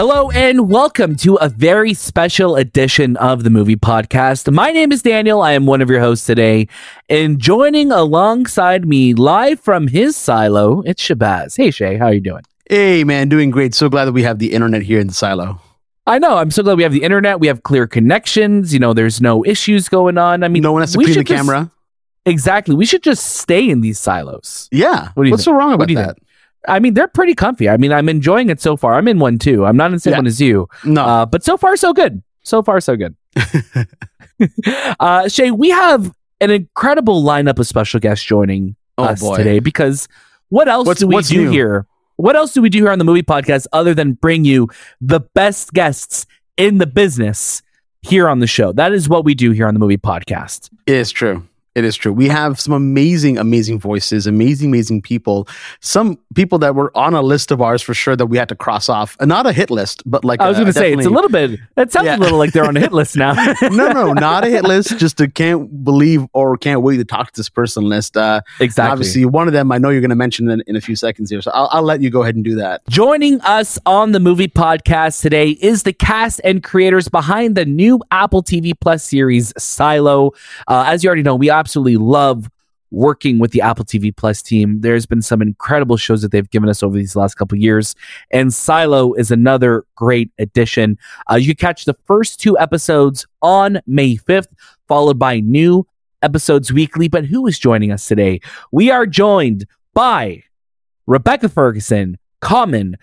Hello and welcome to a very special edition of the movie podcast. My name is Daniel. I am one of your hosts today. And joining alongside me live from his silo, it's Shahbaz. Hey Shay, how are you doing? Hey man, doing great. So glad that we have the internet here in the silo. I know. I'm so glad we have the internet. We have clear connections. You know, there's no issues going on. I mean, no one has to clean the just- camera. Exactly. We should just stay in these silos. Yeah. What do you What's think? so wrong What about do you that? I mean, they're pretty comfy. I mean, I'm enjoying it so far. I'm in one too. I'm not in the same Yeah. one as you. No. Uh, but so far, so good. So far, so good. uh, Shay, we have an incredible lineup of special guests joining oh us boy. today because what else What's- do we do new? here? What else do we do here on the movie podcast other than bring you the best guests in the business here on the show? That is what we do here on the movie podcast. It is true. It is true. We have some amazing, amazing voices, amazing, amazing people. Some people that were on a list of ours for sure that we had to cross off. And not a hit list, but like I was going to say it's a little bit. It sounds Yeah. a little like they're on a hit list now. no, no, not a hit list. Just a can't believe or can't wait to talk to this person list. Uh, exactly. Obviously, one of them I know you're going to mention in, in a few seconds here, so I'll, I'll let you go ahead and do that. Joining us on the movie podcast today is the cast and creators behind the new Apple TV Plus series Silo. Uh, as you already know, we absolutely love working with the Apple TV Plus team. There's been some incredible shows that they've given us over these last couple years, and Silo is another great addition. Uh, you catch the first two episodes on May 5th, followed by new episodes weekly. But who is joining us today? We are joined by Rebecca Ferguson, Common,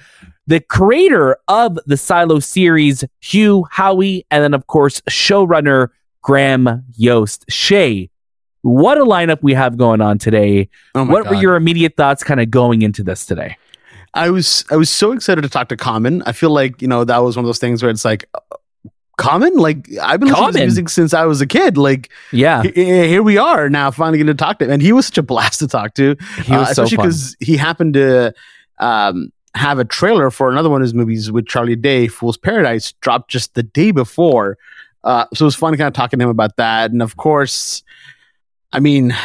the creator of the Silo series, Hugh Howey, and then, of course, showrunner Graham Yost. Shay, what a lineup we have going on today. Oh what were your immediate thoughts kind of going into this today? I was I was so excited to talk to Common. I feel like you know that was one of those things where it's like uh, Common. Like I've been listening to Common. music since I was a kid. Like Yeah, he- here we are now, finally getting to talk to him, and he was such a blast to talk to. he was uh, so especially because he happened to um, have a trailer for another one of his movies with Charlie Day, Fool's Paradise, dropped just the day before. Uh, so it was fun kind of talking to him about that, and of course, I mean.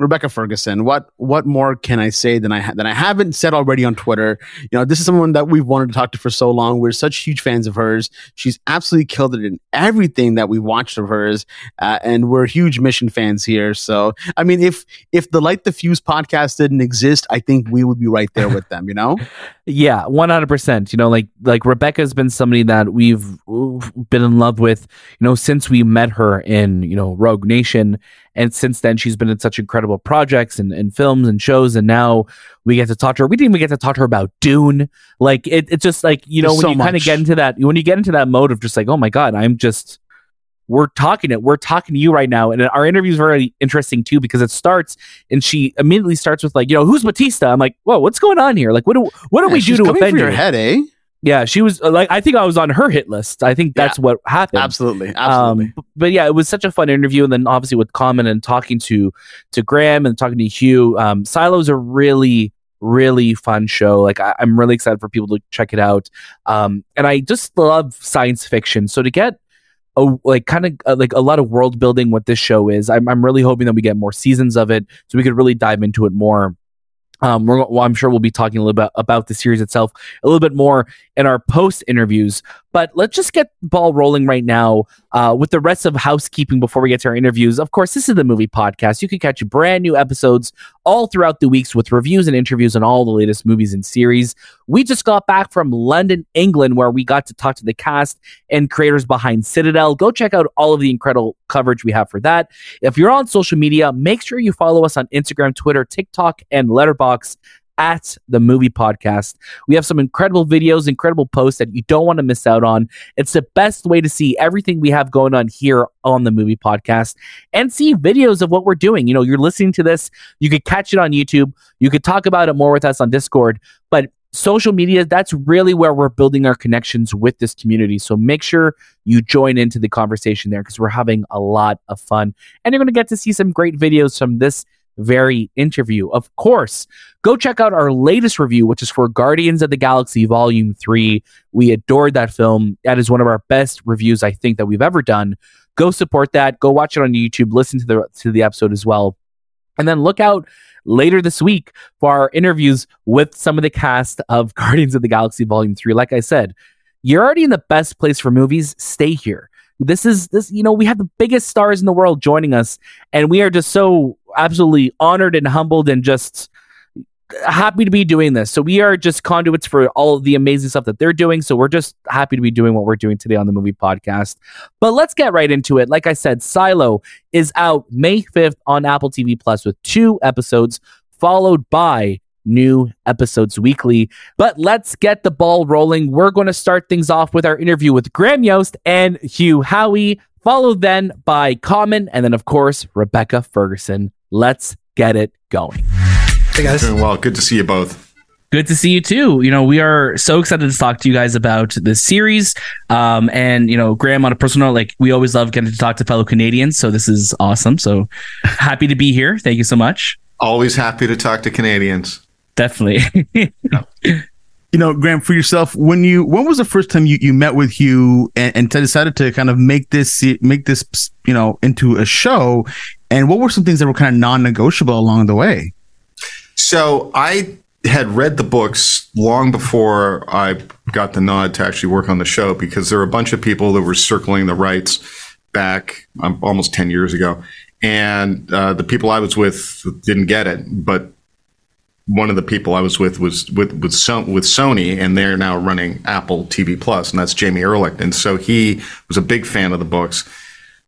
Rebecca Ferguson. What what more can I say than I ha- than I haven't said already on Twitter? You know, this is someone that we've wanted to talk to for so long. We're such huge fans of hers. She's absolutely killed it in everything that we've watched of hers, uh, and we're huge Mission fans here. So, I mean, if if the Light the Fuse podcast didn't exist, I think we would be right there with them. You know? Yeah, one hundred percent. You know, like like Rebecca's been somebody that we've been in love with, you know, since we met her in you know Rogue Nation, and since then she's been in such incredible projects and, and films and shows, and now we get to talk to her. We didn't even get to talk to her about Dune. Like it, it's just like you know There's when so you kind of get into that when you get into that mode of just like oh my god, I'm just we're talking it. We're talking to you right now, and our interview is very interesting too because it starts and she immediately starts with like, you know, who's Batista? I'm like, whoa, what's going on here? Like, what do what do Yeah, we do to offend your you? head, eh? Yeah, she was like, I think I was on her hit list. I think that's what happened. Absolutely, absolutely. Um, b- but yeah, it was such a fun interview, and then obviously with Common and talking to to Graham and talking to Hugh. Um, Silo's a really really fun show. Like I, I'm really excited for people to check it out. Um, and I just love science fiction. So to get a like kind of uh, like a lot of world building, what this show is, I'm I'm really hoping that we get more seasons of it, so we could really dive into it more. Um, well, I'm sure we'll be talking a little bit about the series itself a little bit more in our post interviews. But let's just get the ball rolling right now uh, with the rest of housekeeping before we get to our interviews. Of course, this is the movie podcast. You can catch brand new episodes all throughout the weeks with reviews and interviews on all the latest movies and series. We just got back from London, England, where we got to talk to the cast and creators behind Citadel. Go check out all of the incredible coverage we have for that. If you're on social media, make sure you follow us on Instagram, Twitter, TikTok, and Letterboxd at the movie podcast. We have some incredible videos, incredible posts that you don't want to miss out on. It's the best way to see everything we have going on here on the movie podcast and see videos of what we're doing. You know, you're listening to this, you could catch it on YouTube, you could talk about it more with us on Discord, but social media, that's really where we're building our connections with this community. So make sure you join into the conversation there because we're having a lot of fun and you're going to get to see some great videos from this very interview. Of course, go check out our latest review, which is for Guardians of the Galaxy Volume 3. We adored that film. That is one of our best reviews, I think, that we've ever done. Go support that. Go watch it on YouTube. Listen to the to the episode as well. And then look out later this week for our interviews with some of the cast of Guardians of the Galaxy Volume 3. Like I said, you're already in the best place for movies. Stay here. This is this, you know, we have the biggest stars in the world joining us, and we are just so absolutely honored and humbled and just happy to be doing this. So we are just conduits for all of the amazing stuff that they're doing. So we're just happy to be doing what we're doing today on the movie podcast. But let's get right into it. Like I said, Silo is out May 5th on Apple TV Plus with two episodes, followed by new episodes weekly. But let's get the ball rolling. We're going to start things off with our interview with Graham Yost and Hugh Howey, followed then by Common, and then, of course, Rebecca Ferguson. Let's get it going. Hey guys. Doing well. Good to see you both. Good to see you too. You know, we are so excited to talk to you guys about this series. Um, and you know, Graham, on a personal note, like we always love getting to talk to fellow Canadians. So this is awesome. So happy to be here. Thank you so much. Always happy to talk to Canadians. Definitely. you know, Graham, for yourself, when you when was the first time you, you met with Hugh and, and decided to kind of make this make this you know into a show? And what were some things that were kind of non-negotiable along the way? So I had read the books long before I got the nod to actually work on the show because there were a bunch of people that were circling the rights back um, almost 10 years ago. And uh, the people I was with didn't get it, but one of the people I was with was with with, so- with Sony, and they're now running Apple TV Plus, and that's Jamie Erlicht. And so he was a big fan of the books.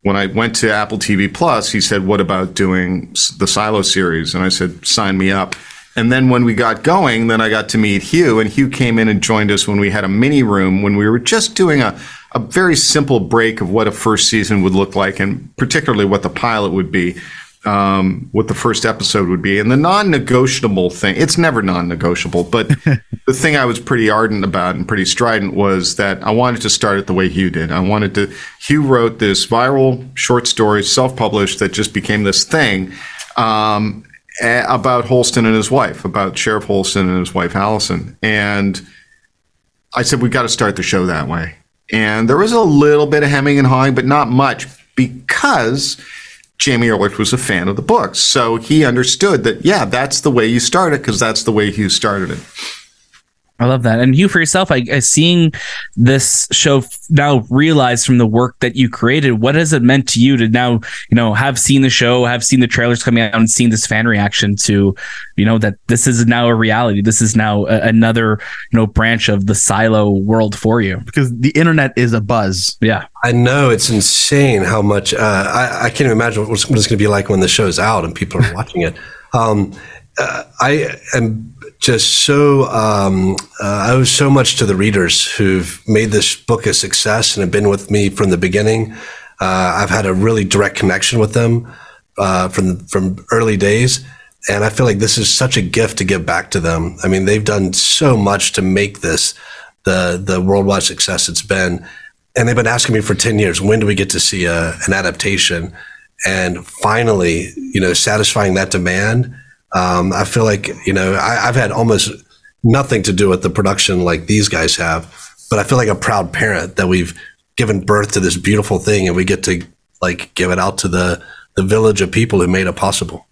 When I went to Apple TV Plus, he said, "What about doing the Silo series?" And I said, "Sign me up." And then when we got going, then I got to meet Hugh, and Hugh came in and joined us when we had a mini room when we were just doing a, a very simple break of what a first season would look like, and particularly what the pilot would be um, what the first episode would be. And the non negotiable thing, it's never non negotiable, but the thing I was pretty ardent about and pretty strident was that I wanted to start it the way Hugh did. I wanted to, Hugh wrote this viral short story, self published, that just became this thing. Um, about Holston and his wife, about Sheriff Holston and his wife Allison. And I said, we've got to start the show that way. And there was a little bit of hemming and hawing, but not much because Jamie Erlicht was a fan of the books. So he understood that, yeah, that's the way you start it because that's the way Hugh started it. I love that. And you for yourself, I, I seeing this show now realize from the work that you created, what has it meant to you to now, you know, have seen the show, have seen the trailers coming out and seen this fan reaction to, you know, that this is now a reality. This is now a, another, you know, branch of the silo world for you. Because the internet is a buzz. Yeah. I know it's insane how much, uh, I, I can't even imagine what it's, what it's going to be like when the show's out and people are watching it. Um, uh, I am just so um, uh, I owe so much to the readers who've made this book a success and have been with me from the beginning. Uh, I've had a really direct connection with them uh, from from early days, and I feel like this is such a gift to give back to them. I mean, they've done so much to make this the the worldwide success it's been, and they've been asking me for ten years, when do we get to see a, an adaptation? And finally, you know, satisfying that demand um, I feel like you know I, have had almost nothing to do with the production like these guys have, but I feel like a proud parent that we've given birth to this beautiful thing and we get to like give it out to the the village of people who made it possible.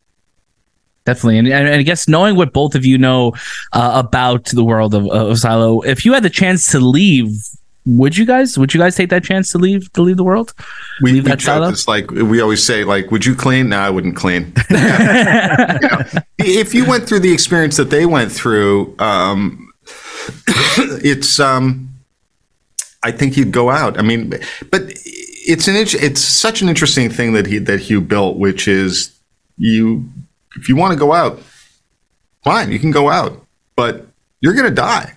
Definitely, and, and I guess knowing what both of you know uh, about the world of, of Silo, if you had the chance to leave would you guys would you guys take that chance to leave to leave the world? We, leave we that joke, it's like we always say like would you clean? No i wouldn't clean. You know, if you went through the experience that they went through um, it's um, i think you'd go out. I mean but it's an it's such an interesting thing that he that hugh built which is you if you want to go out fine you can go out but you're going to die.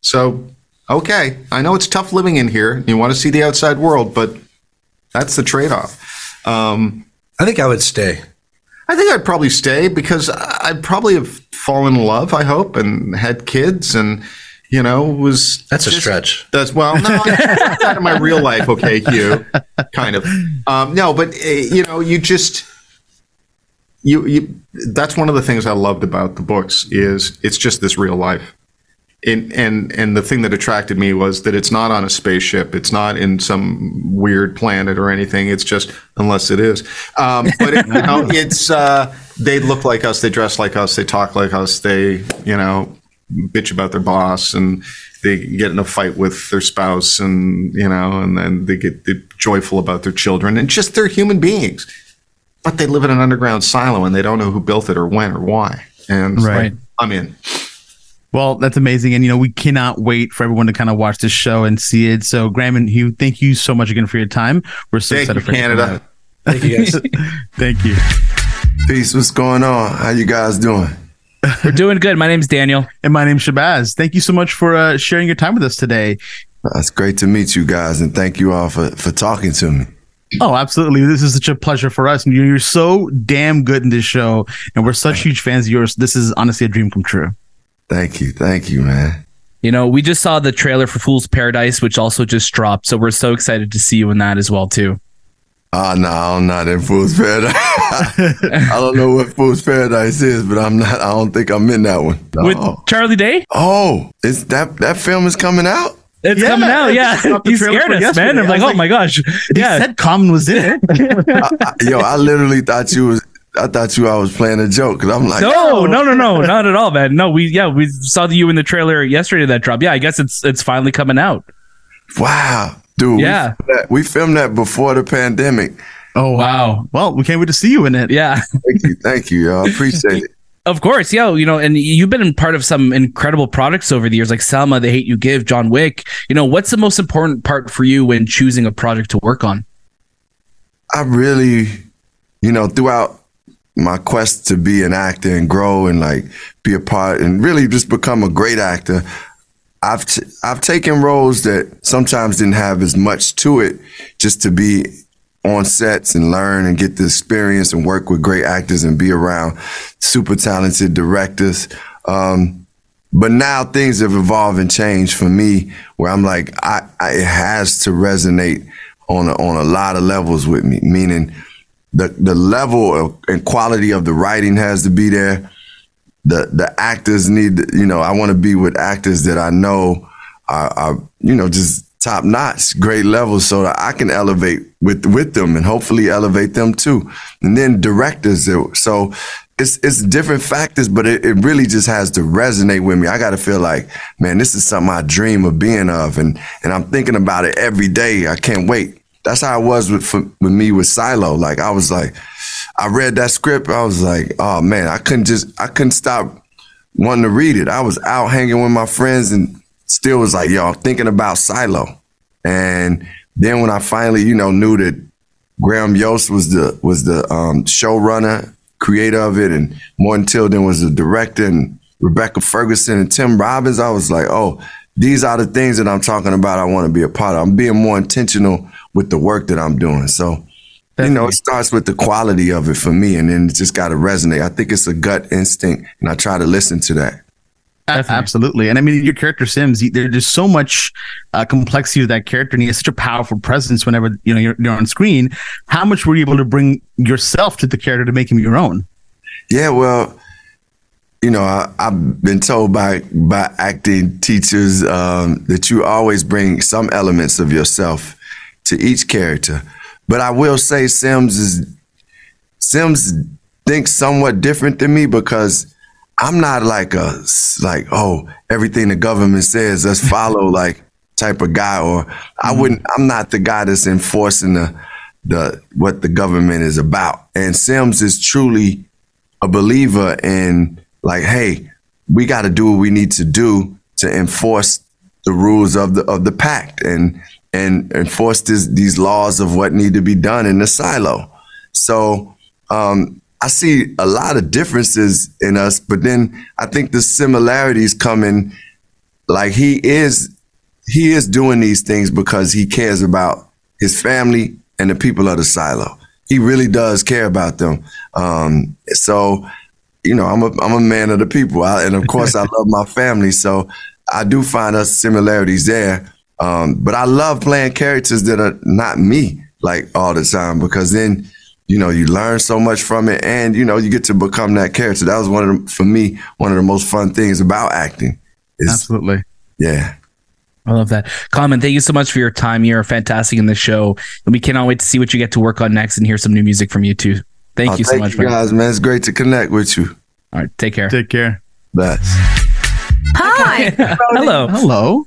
So okay, I know it's tough living in here. You want to see the outside world, but that's the trade off. Um, I think I would stay. I think I'd probably stay because I'd probably have fallen in love, I hope, and had kids and you know, was that's just, a stretch. That's well, no, out of my real life. Okay, Hugh, kind of. Um, no, but uh, you know, you just you you. That's one of the things I loved about the books is it's just this real life and and and the thing that attracted me was that it's not on a spaceship. It's not in some weird planet or anything. It's just unless it is. Um, but it, you know, it's uh, they look like us. They dress like us. They talk like us. They you know bitch about their boss and they get in a fight with their spouse and you know and then they get joyful about their children and just they're human beings but they live in an underground silo and they don't know who built it or when or why and Right. like, i'm in Well, that's amazing. And, you know, we cannot wait for everyone to kind of watch this show and see it. So, Graham and Hugh, thank you so much again for your time. We're so thank excited for you to come canada. Thank you guys. Thank you. Peace. What's going on? How you guys doing? We're doing good. My name's Daniel. And my name's Shahbaz. Thank you so much for uh, sharing your time with us today. It's great to meet you guys, and thank you all for, for talking to me. Oh, absolutely. This is such a pleasure for us. And you're, you're so damn good in this show. And we're such huge fans of yours. This is honestly a dream come true. Thank you. Thank you, man. You know, we just saw the trailer for Fool's Paradise, which also just dropped. So we're so excited to see you in that as well, too. Ah, oh, no, I'm not in Fool's Paradise. I don't know what Fool's Paradise is, but I'm not. I don't think I'm in that one. No. With Charlie Day? oh, is that that film is coming out? It's Yeah, coming out. Yeah. just dropped the You scared us, yesterday. man. I'm I like, oh my gosh. He Yeah. said Common was in it. I, yo, I literally thought you was. I thought you I was playing a joke because I'm like, No, no, no, no, not at all, man. No, we yeah, we saw you in the trailer yesterday that dropped. Yeah, I guess it's it's finally coming out. wow, dude. we Yeah. filmed that- we filmed that before the pandemic. Oh, wow. Well, we can't wait to see you in it. Yeah. Thank you, thank you, y'all. Appreciate it. Of course, yeah. You know, and you've been part of some incredible products over the years, like Selma, The Hate You Give, John Wick. You know, what's the most important part for you when choosing a project to work on? I really, you know, throughout my quest to be an actor and grow and like be a part and really just become a great actor, I've t- I've taken roles that sometimes didn't have as much to it, just to be on sets and learn and get the experience and work with great actors and be around super talented directors. Um, but now things have evolved and changed for me, where I'm like, I, I it has to resonate on a, on a lot of levels with me. Meaning, the the level of, and quality of the writing has to be there. The the actors need, you know, I want to be with actors that I know are, are you know just top notch, great levels, so that I can elevate with with them and hopefully elevate them too. And then directors, so it's it's different factors, but it, it really just has to resonate with me. I got to feel like, man, this is something I dream of being of, and and I'm thinking about it every day. I can't wait. That's how it was with for, with me with Silo. Like I was like, I read that script. I was like, oh man, I couldn't just I couldn't stop wanting to read it. I was out hanging with my friends and still was like, I'm thinking about Silo. And then when I finally, you know, knew that Graham Yost was the was the um, showrunner, creator of it, and Morten Tyldum was the director, and Rebecca Ferguson and Tim Robbins, I was like, oh, these are the things that I'm talking about. I want to be a part of. I'm being more intentional with the work that I'm doing. So, you know, it starts with the quality of it for me, and then it just got to resonate. I think it's a gut instinct, and I try to listen to that. Definitely. Absolutely. And I mean, your character Sims, there's just so much uh, complexity to that character, and he has such a powerful presence whenever you know you're, you're on screen. How much were you able to bring yourself to the character to make him your own? Yeah, well, you know, I, I've been told by by acting teachers um, that you always bring some elements of yourself to each character. But I will say, Sims is Sims thinks somewhat different than me because I'm not like a like oh everything the government says let's follow like type of guy or I mm-hmm. wouldn't I'm not the guy that's enforcing the the what the government is about. And Sims is truly a believer in like, hey, we got to do what we need to do to enforce the rules of the of the pact and and enforce this, these laws of what need to be done in the silo. So um, I see a lot of differences in us, but then I think the similarities come in. Like he is, he is doing these things because he cares about his family and the people of the silo. He really does care about them. Um, so, you know, I'm a I'm a man of the people, I, and of course, I love my family. So, I do find us similarities there. Um, but I love playing characters that are not me, like all the time, because then, you know, you learn so much from it, and you know, you get to become that character. That was one of the, for me one of the most fun things about acting. Is Absolutely. yeah. I love that. Common, thank you so much for your time. You're fantastic in the show. And we cannot wait to see what you get to work on next and hear some new music from you too. Thank Oh, you so thank much, you guys, man. It's great to connect with you. All right, take care. Take care. Bye. Hi. Hello. Hello.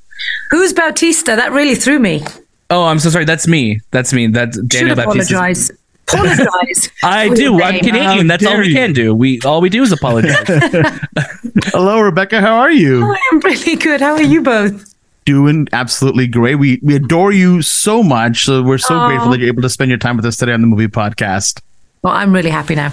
Who's Bautista? That really threw me. Oh, I'm so sorry. That's me. That's me. That's Should Daniel Baptiste. apologize. Apologize. I do. I'm name. Canadian. That's all we you. can do. We all we do is apologize. Hello, Rebecca. How are you? Oh, I am really good. How are you both? Doing absolutely great. We we adore you so much. So we're so Aw. grateful that you're able to spend your time with us today on the movie podcast. Well, I'm really happy now.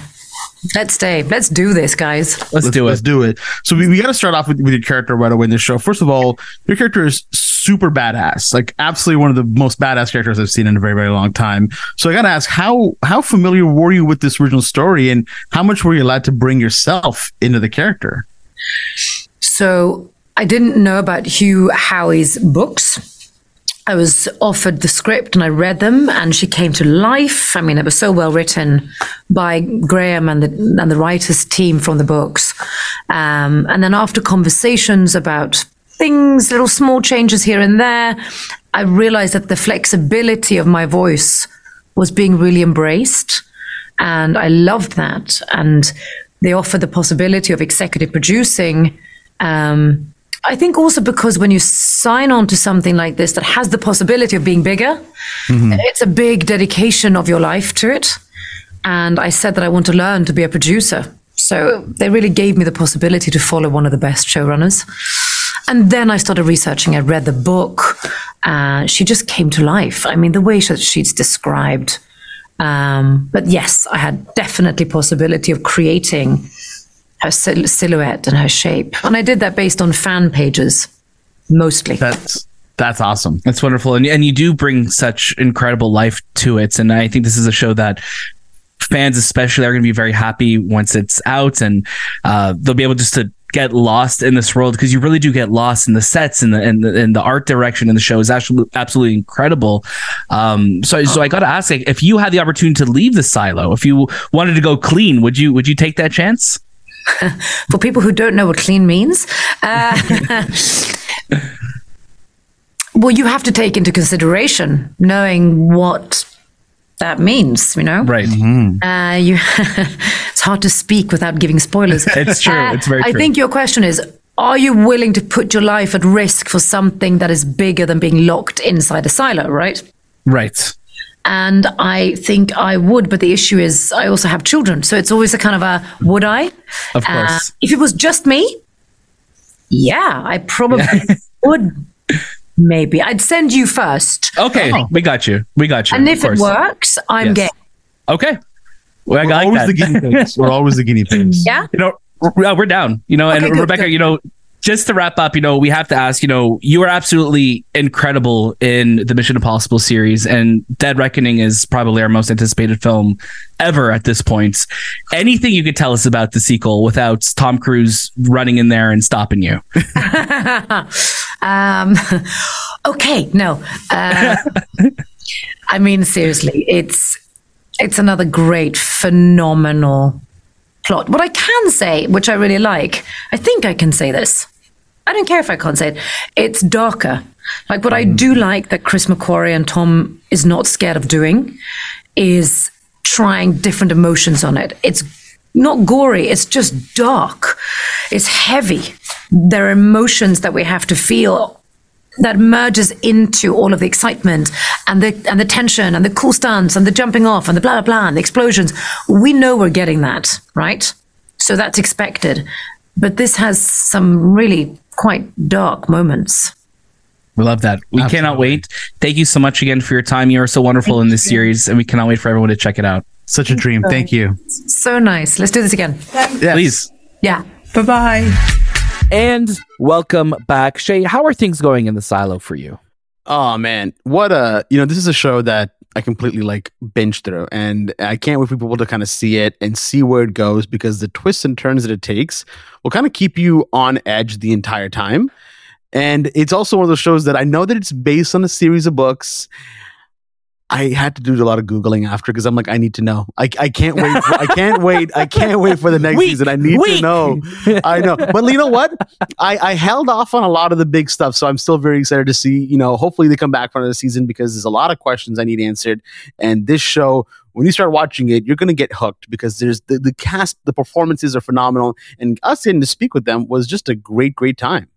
Let's stay. Let's do this, guys. Let's, do it. Let's do it. So we, we got to start off with, with your character right away in the show. First of all, your character is super badass, like absolutely one of the most badass characters I've seen in a very very long time. So I got to ask how how familiar were you with this original story, and how much were you allowed to bring yourself into the character? So I didn't know about Hugh Howey's books. I was offered the script and I read them, and she came to life. I mean, it was so well written by Graham and the and the writers team from the books. Um, and then after conversations about things, little small changes here and there, I realized that the flexibility of my voice was being really embraced. And I loved that. And they offered the possibility of executive producing. Um, I think also because when you sign on to something like this that has the possibility of being bigger, it's a big dedication of your life to it. And I said that I want to learn to be a producer. So they really gave me the possibility to follow one of the best showrunners. And then I started researching. I read the book. Uh, she just came to life. I mean, the way that she's described. Um, but yes, I had definitely possibility of creating her sil- silhouette and her shape. And I did that based on fan pages, mostly. That's that's awesome. That's wonderful, and and you do bring such incredible life to it. And I think this is a show that fans, especially, are going to be very happy once it's out, and uh, they'll be able just to get lost in this world because you really do get lost in the sets and the and the, and the art direction in the show is actually absolutely incredible. Um, so so I got to ask, if you had the opportunity to leave the silo, if you wanted to go clean, would you would you take that chance? For people who don't know what clean means, uh, well, you have to take into consideration knowing what that means, you know? Right. Uh, you it's hard to speak without giving spoilers. It's true. Uh, It's very I true. think your question is are you willing to put your life at risk for something that is bigger than being locked inside a silo, right? Right. And I think I would, but the issue is I also have children. So it's always a kind of a would I? Of Uh, course. if it was just me, yeah, I probably would. Maybe I'd send you first. Okay, we got you. We got you. And if it works, I'm Yes. game. Okay. Well, I We're always that. the guinea pigs. We're always the guinea pigs. Yeah. you know, we're down. You know, and good, Rebecca, good. you know, just to wrap up, you know, we have to ask, you know, you are absolutely incredible in the Mission Impossible series, and Dead Reckoning is probably our most anticipated film ever at this point. Anything you could tell us about the sequel without Tom Cruise running in there and stopping you? Um, okay, no. Uh, I mean, seriously, it's it's another great, phenomenal plot. What I can say, which I really like, I think I can say this. I don't care if I can't say it. It's darker. Like what I do mm. like that Chris McQuarrie and Tom is not scared of doing is trying different emotions on it. It's not gory, it's just dark. It's heavy. There are emotions that we have to feel that merges into all of the excitement and the and the tension and the cool stunts and the jumping off and the blah blah blah and the explosions. We know we're getting that, right? So that's expected. But this has some really quite dark moments. We love that. We cannot wait. Thank you so much again for your time. You are so wonderful in this series, and we cannot wait for everyone to check it out. Such a dream. Thank you. So nice. Let's do this again. Yes. Please. Yeah. Bye bye. And welcome back. Shay, how are things going in the silo for you? Oh man, what a you know this is a show that I completely like binge through, and I can't wait for people to kind of see it and see where it goes because the twists and turns that it takes will kind of keep you on edge the entire time. And it's also one of those shows that I know that it's based on a series of books. I had to do a lot of googling after because I'm like, I need to know. I, I can't wait. For, I can't wait. I can't wait for the next Weak, season. I need to know. I know. But you know what? I, I held off on a lot of the big stuff, so I'm still very excited to see. You know, hopefully they come back for another season because there's a lot of questions I need answered. And this show, when you start watching it, you're gonna get hooked because there's the, the cast, the performances are phenomenal, and us getting to speak with them was just a great, great time.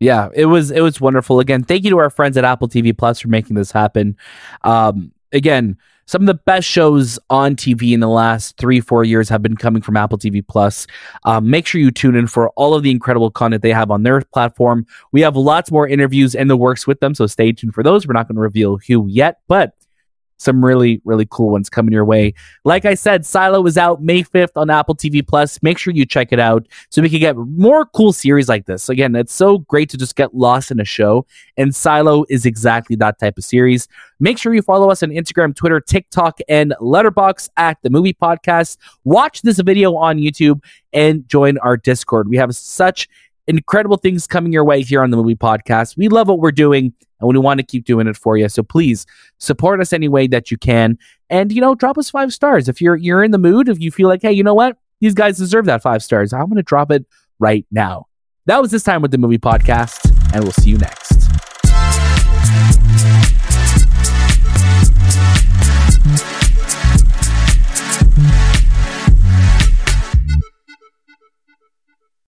Yeah, it was it was wonderful. Again, thank you to our friends at Apple TV Plus for making this happen. Um, again, some of the best shows on TV in the last three four years have been coming from Apple TV Plus. Um, make sure you tune in for all of the incredible content they have on their platform. We have lots more interviews in the works with them, so stay tuned for those. We're not going to reveal who yet, but some really really cool ones coming your way. Like i said silo is out may 5th on apple tv plus. Make sure you check it out so we can get more cool series like this. Again it's so great to just get lost in a show and silo is exactly that type of series. Make sure you follow us on instagram twitter tiktok and letterboxd at the movie podcast. Watch this video on youtube and join our discord. We have such incredible things coming your way here on the movie podcast. We love what we're doing and we want to keep doing it for you. So please support us any way that you can, and you know, drop us five stars if you're you're in the mood. If you feel like, hey, you know what, these guys deserve that five stars, I'm going to drop it right now. That was this time with the movie podcast, and we'll see you next.